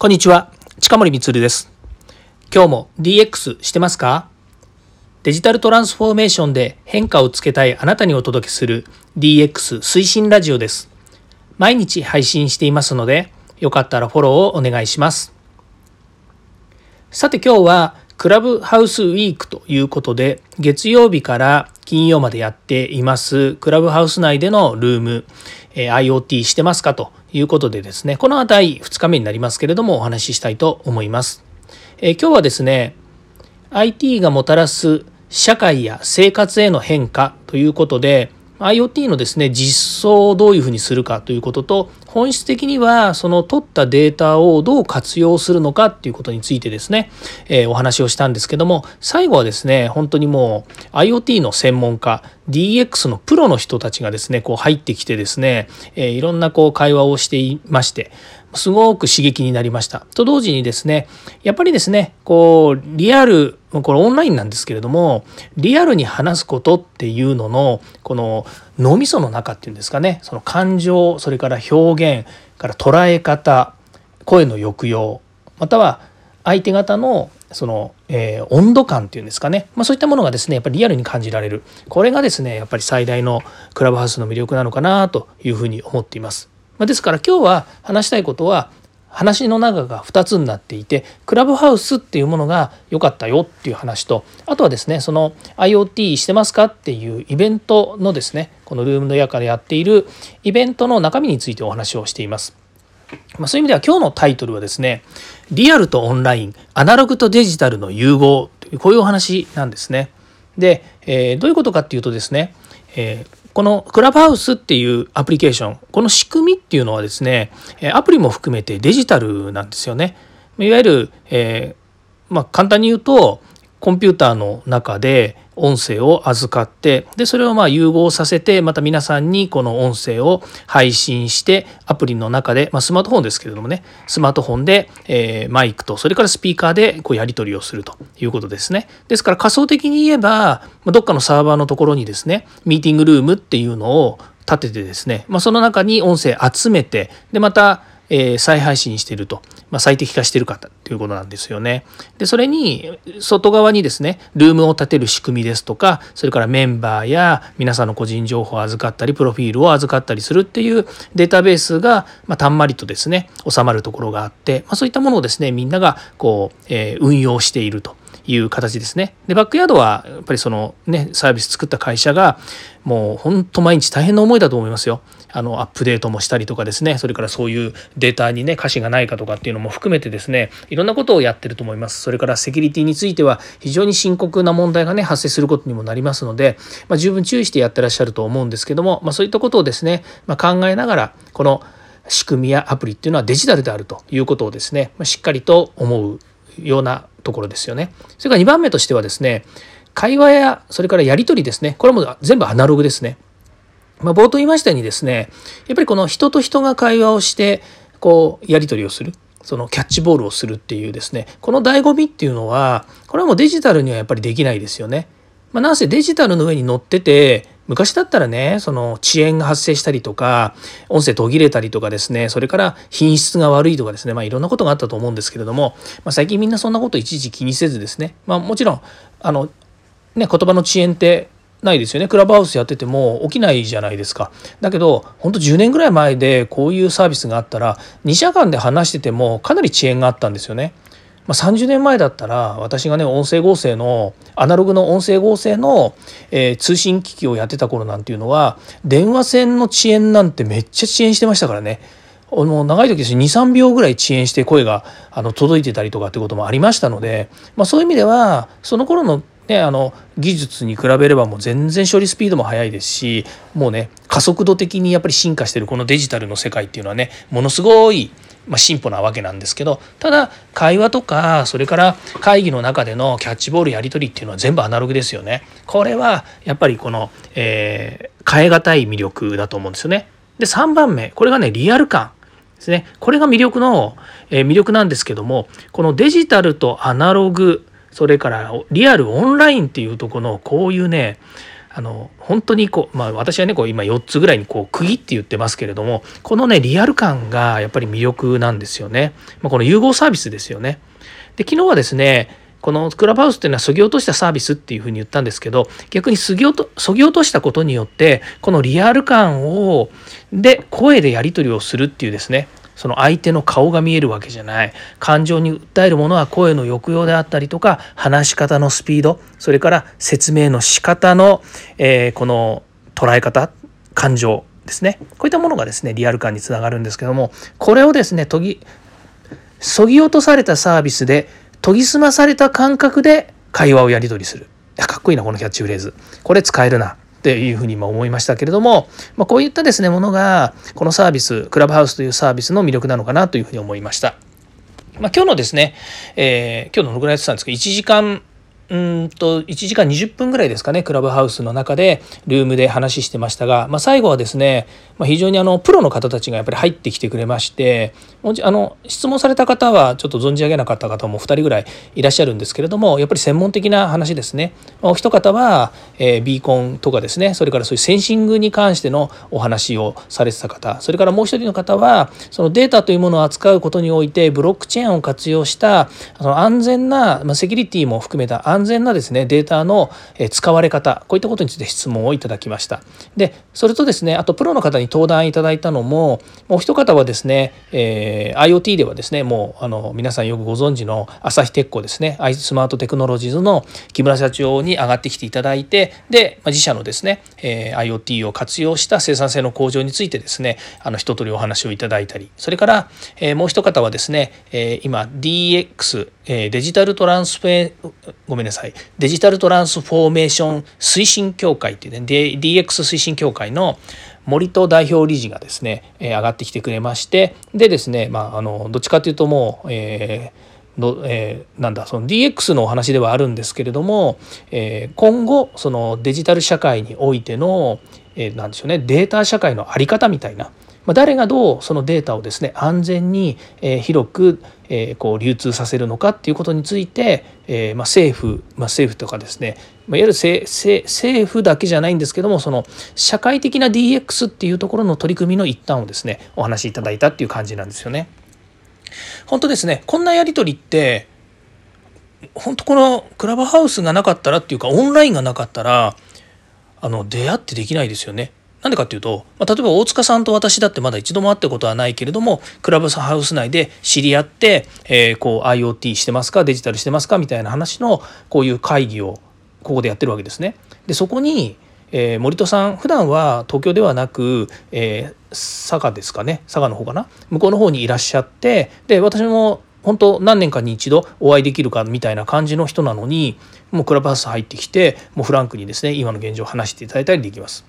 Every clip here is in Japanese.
こんにちは、近森光です。今日も DX してますか？デジタルトランスフォーメーションで変化をつけたいあなたにお届けする DX 推進ラジオです。毎日配信していますので、よかったらフォローをお願いします。さて今日はクラブハウスウィークということで、月曜日から金曜までやっていますクラブハウス内でのルーム、え IoT してますかということでですね、このあたり2日目になりますけれどもお話ししたいと思います。え今日はですね、IT がもたらす社会や生活への変化ということで、IoT のですね実装をどういうふうにするかということと本質的にはその取ったデータをどう活用するのかっていうことについてですね、えー、お話をしたんですけども最後はですね本当にもう IoT の専門家 DX のプロの人たちがですねこう入ってきてですね、えー、いろんなこう会話をしていましてすごく刺激になりました。と同時にですね、やっぱりですね、こう、リアル、これオンラインなんですけれども、リアルに話すことっていうのの、この脳みその中っていうんですかね、その感情、それから表現、から捉え方、声の抑揚、または相手方のその、えー、温度感っていうんですかね、まあ、そういったものがですねやっぱりリアルに感じられるこれがですねやっぱり最大のクラブハウスの魅力なのかなというふうに思っています。まあ、ですから今日は話したいことは話の中が2つになっていてクラブハウスっていうものが良かったよっていう話とあとはですねその IoT してますかっていうイベントのですねこのルームの中からやっているイベントの中身についてお話をしています。まあ、そういう意味では今日のタイトルはですねリアルとオンラインアナログとデジタルの融合というこういうお話なんですね。で、えー、どういうことかっていうとですね、えーこのクラブハウスっていうアプリケーション、この仕組みっていうのはですね、アプリも含めてデジタルなんですよね。いわゆる、えー、まあ、簡単に言うと、コンピューターの中で音声を預かってでそれをまあ融合させてまた皆さんにこの音声を配信してアプリの中で、まあ、スマートフォンですけれどもねスマートフォンで、えー、マイクとそれからスピーカーでこうやり取りをするということですね。ですから仮想的に言えばどっかのサーバーのところにですねミーティングルームっていうのを立ててですね、まあ、その中に音声集めてでまたえー、再配信してると、まあ、最適化しているかということなんですよね。でそれに外側にですねルームを立てる仕組みですとかそれからメンバーや皆さんの個人情報を預かったりプロフィールを預かったりするっていうデータベースが、まあ、たんまりとですね収まるところがあって、まあ、そういったものをですねみんながこう、えー、運用していると。いう形ですね。でバックヤードはやっぱりそのねサービス作った会社がもうほんと毎日大変な思いだと思いますよ。あのアップデートもしたりとかですねそれからそういうデータにね歌詞がないかとかっていうのも含めてですねいろんなことをやってると思います。それからセキュリティについては非常に深刻な問題がね発生することにもなりますので、まあ、十分注意してやってらっしゃると思うんですけども、まあ、そういったことをですね、まあ、考えながらこの仕組みやアプリっていうのはデジタルであるということをですね、ましっかりと思うようなところですよね。それから2番目としてはですね会話やそれからやり取りですねこれも全部アナログですね。まあ、冒頭言いましたようにですねやっぱりこの人と人が会話をしてこうやり取りをするそのキャッチボールをするっていうですねこの醍醐味っていうのはこれはもうデジタルにはやっぱりできないですよね。まあ、なんせデジタルの上に乗ってて昔だったらねその遅延が発生したりとか音声途切れたりとかですねそれから品質が悪いとかですねまあいろんなことがあったと思うんですけれども、まあ、最近みんなそんなこといちいち気にせずですねまあもちろんあのね言葉の遅延ってないですよねクラブハウスやってても起きないじゃないですかだけどほんと10年ぐらい前でこういうサービスがあったら2社間で話しててもかなり遅延があったんですよね。まあ、30年前だったら私がね音声合成のアナログの音声合成の、えー、通信機器をやってた頃なんていうのは電話線の遅延なんてめっちゃ遅延してましたからね。もう長い時です23秒ぐらい遅延して声があの届いてたりとかってこともありましたので、まあ、そういう意味ではその頃のね、あの技術に比べればもう全然処理スピードも速いですしもうね加速度的にやっぱり進化してるこのデジタルの世界っていうのはねものすごい、まあ、進歩なわけなんですけどただ会話とかそれから会議の中でのキャッチボールやり取りっていうのは全部アナログですよね。これはやっぱりこの、えー、変え難い魅力だと思うんですよね。で3番目これがねリアル感ですねこれが魅力の、えー、魅力なんですけどもこのデジタルとアナログそれからリアルオンラインっていうとこのこういうねあの本当にこう、まあ、私はねこう今4つぐらいにこう区切って言ってますけれどもこのねリアル感がやっぱり魅力なんですよね。まあ、この融合サービスですよね。で昨日はですねこのクラブハウスっていうのはそぎ落としたサービスっていうふうに言ったんですけど逆にそぎ落とそぎ落としたことによってこのリアル感をで声でやり取りをするっていうですねその相手の顔が見えるわけじゃない。感情に訴えるものは声の抑揚であったりとか話し方のスピードそれから説明の仕方の、えー、この捉え方感情ですね。こういったものがですねリアル感につながるんですけどもこれをですね研ぎそぎ落とされたサービスで研ぎ澄まされた感覚で会話をやり取りする。かっこいいなこのキャッチフレーズ。これ使えるな。っていうふうに今思いましたけれども、まあ、こういったですねものがこのサービスクラブハウスというサービスの魅力なのかなというふうに思いました。まあ、今日のですね、えー、今日のどのぐらいやってたんですか？1時間うんと1時間20分ぐらいですかねクラブハウスの中でルームで話してましたが、まあ、最後はですね、まあ、非常にあのプロの方たちがやっぱり入ってきてくれましてあの質問された方はちょっと存じ上げなかった方も2人ぐらいいらっしゃるんですけれどもやっぱり専門的な話ですね。お一方は、えー、ビーコンとかですねそれからそういうセンシングに関してのお話をされてた方それからもう一人の方はそのデータというものを扱うことにおいてブロックチェーンを活用したその安全な、まあ、セキュリティも含めた安全安全なですねデータの使われ方こういったことについて質問をいただきました。でそれとですねあとプロの方に登壇いただいたのももう一方はですね、えー、IoT ではですねもうあの皆さんよくご存知の朝日鉄工ですねスマートテクノロジーズの木村社長に上がってきていただいてで、自社のですね、えー、IoT を活用した生産性の向上についてですねあの一通りお話をいただいたりそれから、えー、もう一方はですね、えー、今 DX デジタルトランスフェごめんなさいなさい。デジタルトランスフォーメーション推進協会っていうね DX 推進協会の森戸代表理事がですね、え上がってきてくれましてでですねまああのどっちかというともう、えーえー、なんだその DX のお話ではあるんですけれども、えー、今後そのデジタル社会においての、えー、なんでしょうねデータ社会の在り方みたいなまあ誰がどうそのデータをですね安全に広くこう流通させるのかっていうことについて、えまあ政府、まあ政府とかですねまいわゆる政府だけじゃないんですけどもその社会的な DX っていうところの取り組みの一端をですねお話しいただいたっていう感じなんですよね。本当ですねこんなやり取りって本当このクラブハウスがなかったらっていうかオンラインがなかったらあの出会ってできないですよね。なんでかっていうと、まあ、例えば大塚さんと私だってまだ一度も会ったことはないけれどもクラブハウス内で知り合って、えー、こう IoT してますかデジタルしてますかみたいな話のこういう会議をここでやってるわけですね。でそこに、えー、森戸さん普段は東京ではなく、えー、佐賀ですかね佐賀の方かな向こうの方にいらっしゃってで私も本当何年かに一度お会いできるかみたいな感じの人なのにもうクラブハウス入ってきてもうフランクにですね今の現状を話していただいたりできます。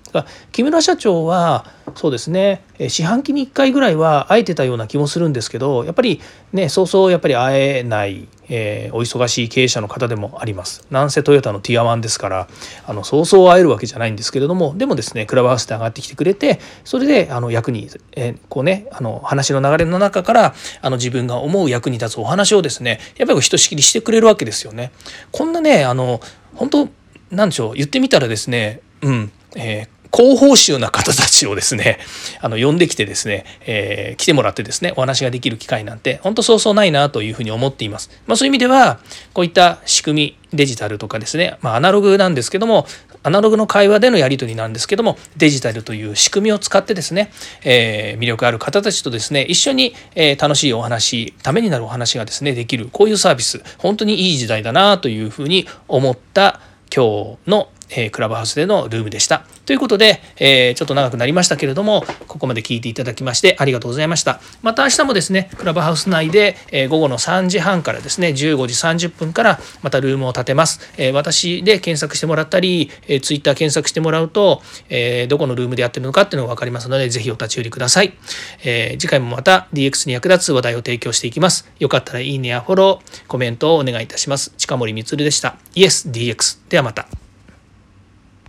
木村社長はそうですね四半期に1回ぐらいは会えてたような気もするんですけどやっぱりねそうそうやっぱり会えないえー、お忙しい経営者の方でもあります。なんせトヨタのティア1ですからあのそうそう会えるわけじゃないんですけれどもでもですねクラブハウスで上がってきてくれてそれであの役に、えー、こうねあの話の流れの中からあの自分が思う役に立つお話をですねやっぱりひとしきりしてくれるわけですよね。こんなねあの本当なんでしょう言ってみたらですねうん、えー高報酬な方たちをですね、あの、呼んできてですね、えー、来てもらってですね、お話ができる機会なんて、本当そうそうないなというふうに思っています。まあそういう意味では、こういった仕組み、デジタルとかですね、まあアナログなんですけども、アナログの会話でのやり取りなんですけども、デジタルという仕組みを使ってですね、えー、魅力ある方たちとですね、一緒に、えー、楽しいお話、ためになるお話がですね、できる、こういうサービス、本当にいい時代だなというふうに思った今日のえー、クラブハウスでのルームでした。ということで、えー、ちょっと長くなりましたけれども、ここまで聞いていただきましてありがとうございました。また明日もですね、クラブハウス内で、えー、午後の3時半からですね、15時30分からまたルームを立てます。え私で検索してもらったり、えー、Twitter 検索してもらうと、えどこのルームでやってるのかっていうのが分かりますので、ぜひお立ち寄りください。え次回もまた DX に役立つ話題を提供していきます。よかったらいいねやフォロー、コメントをお願いいたします。近森光でした。イエス DX。ではまた。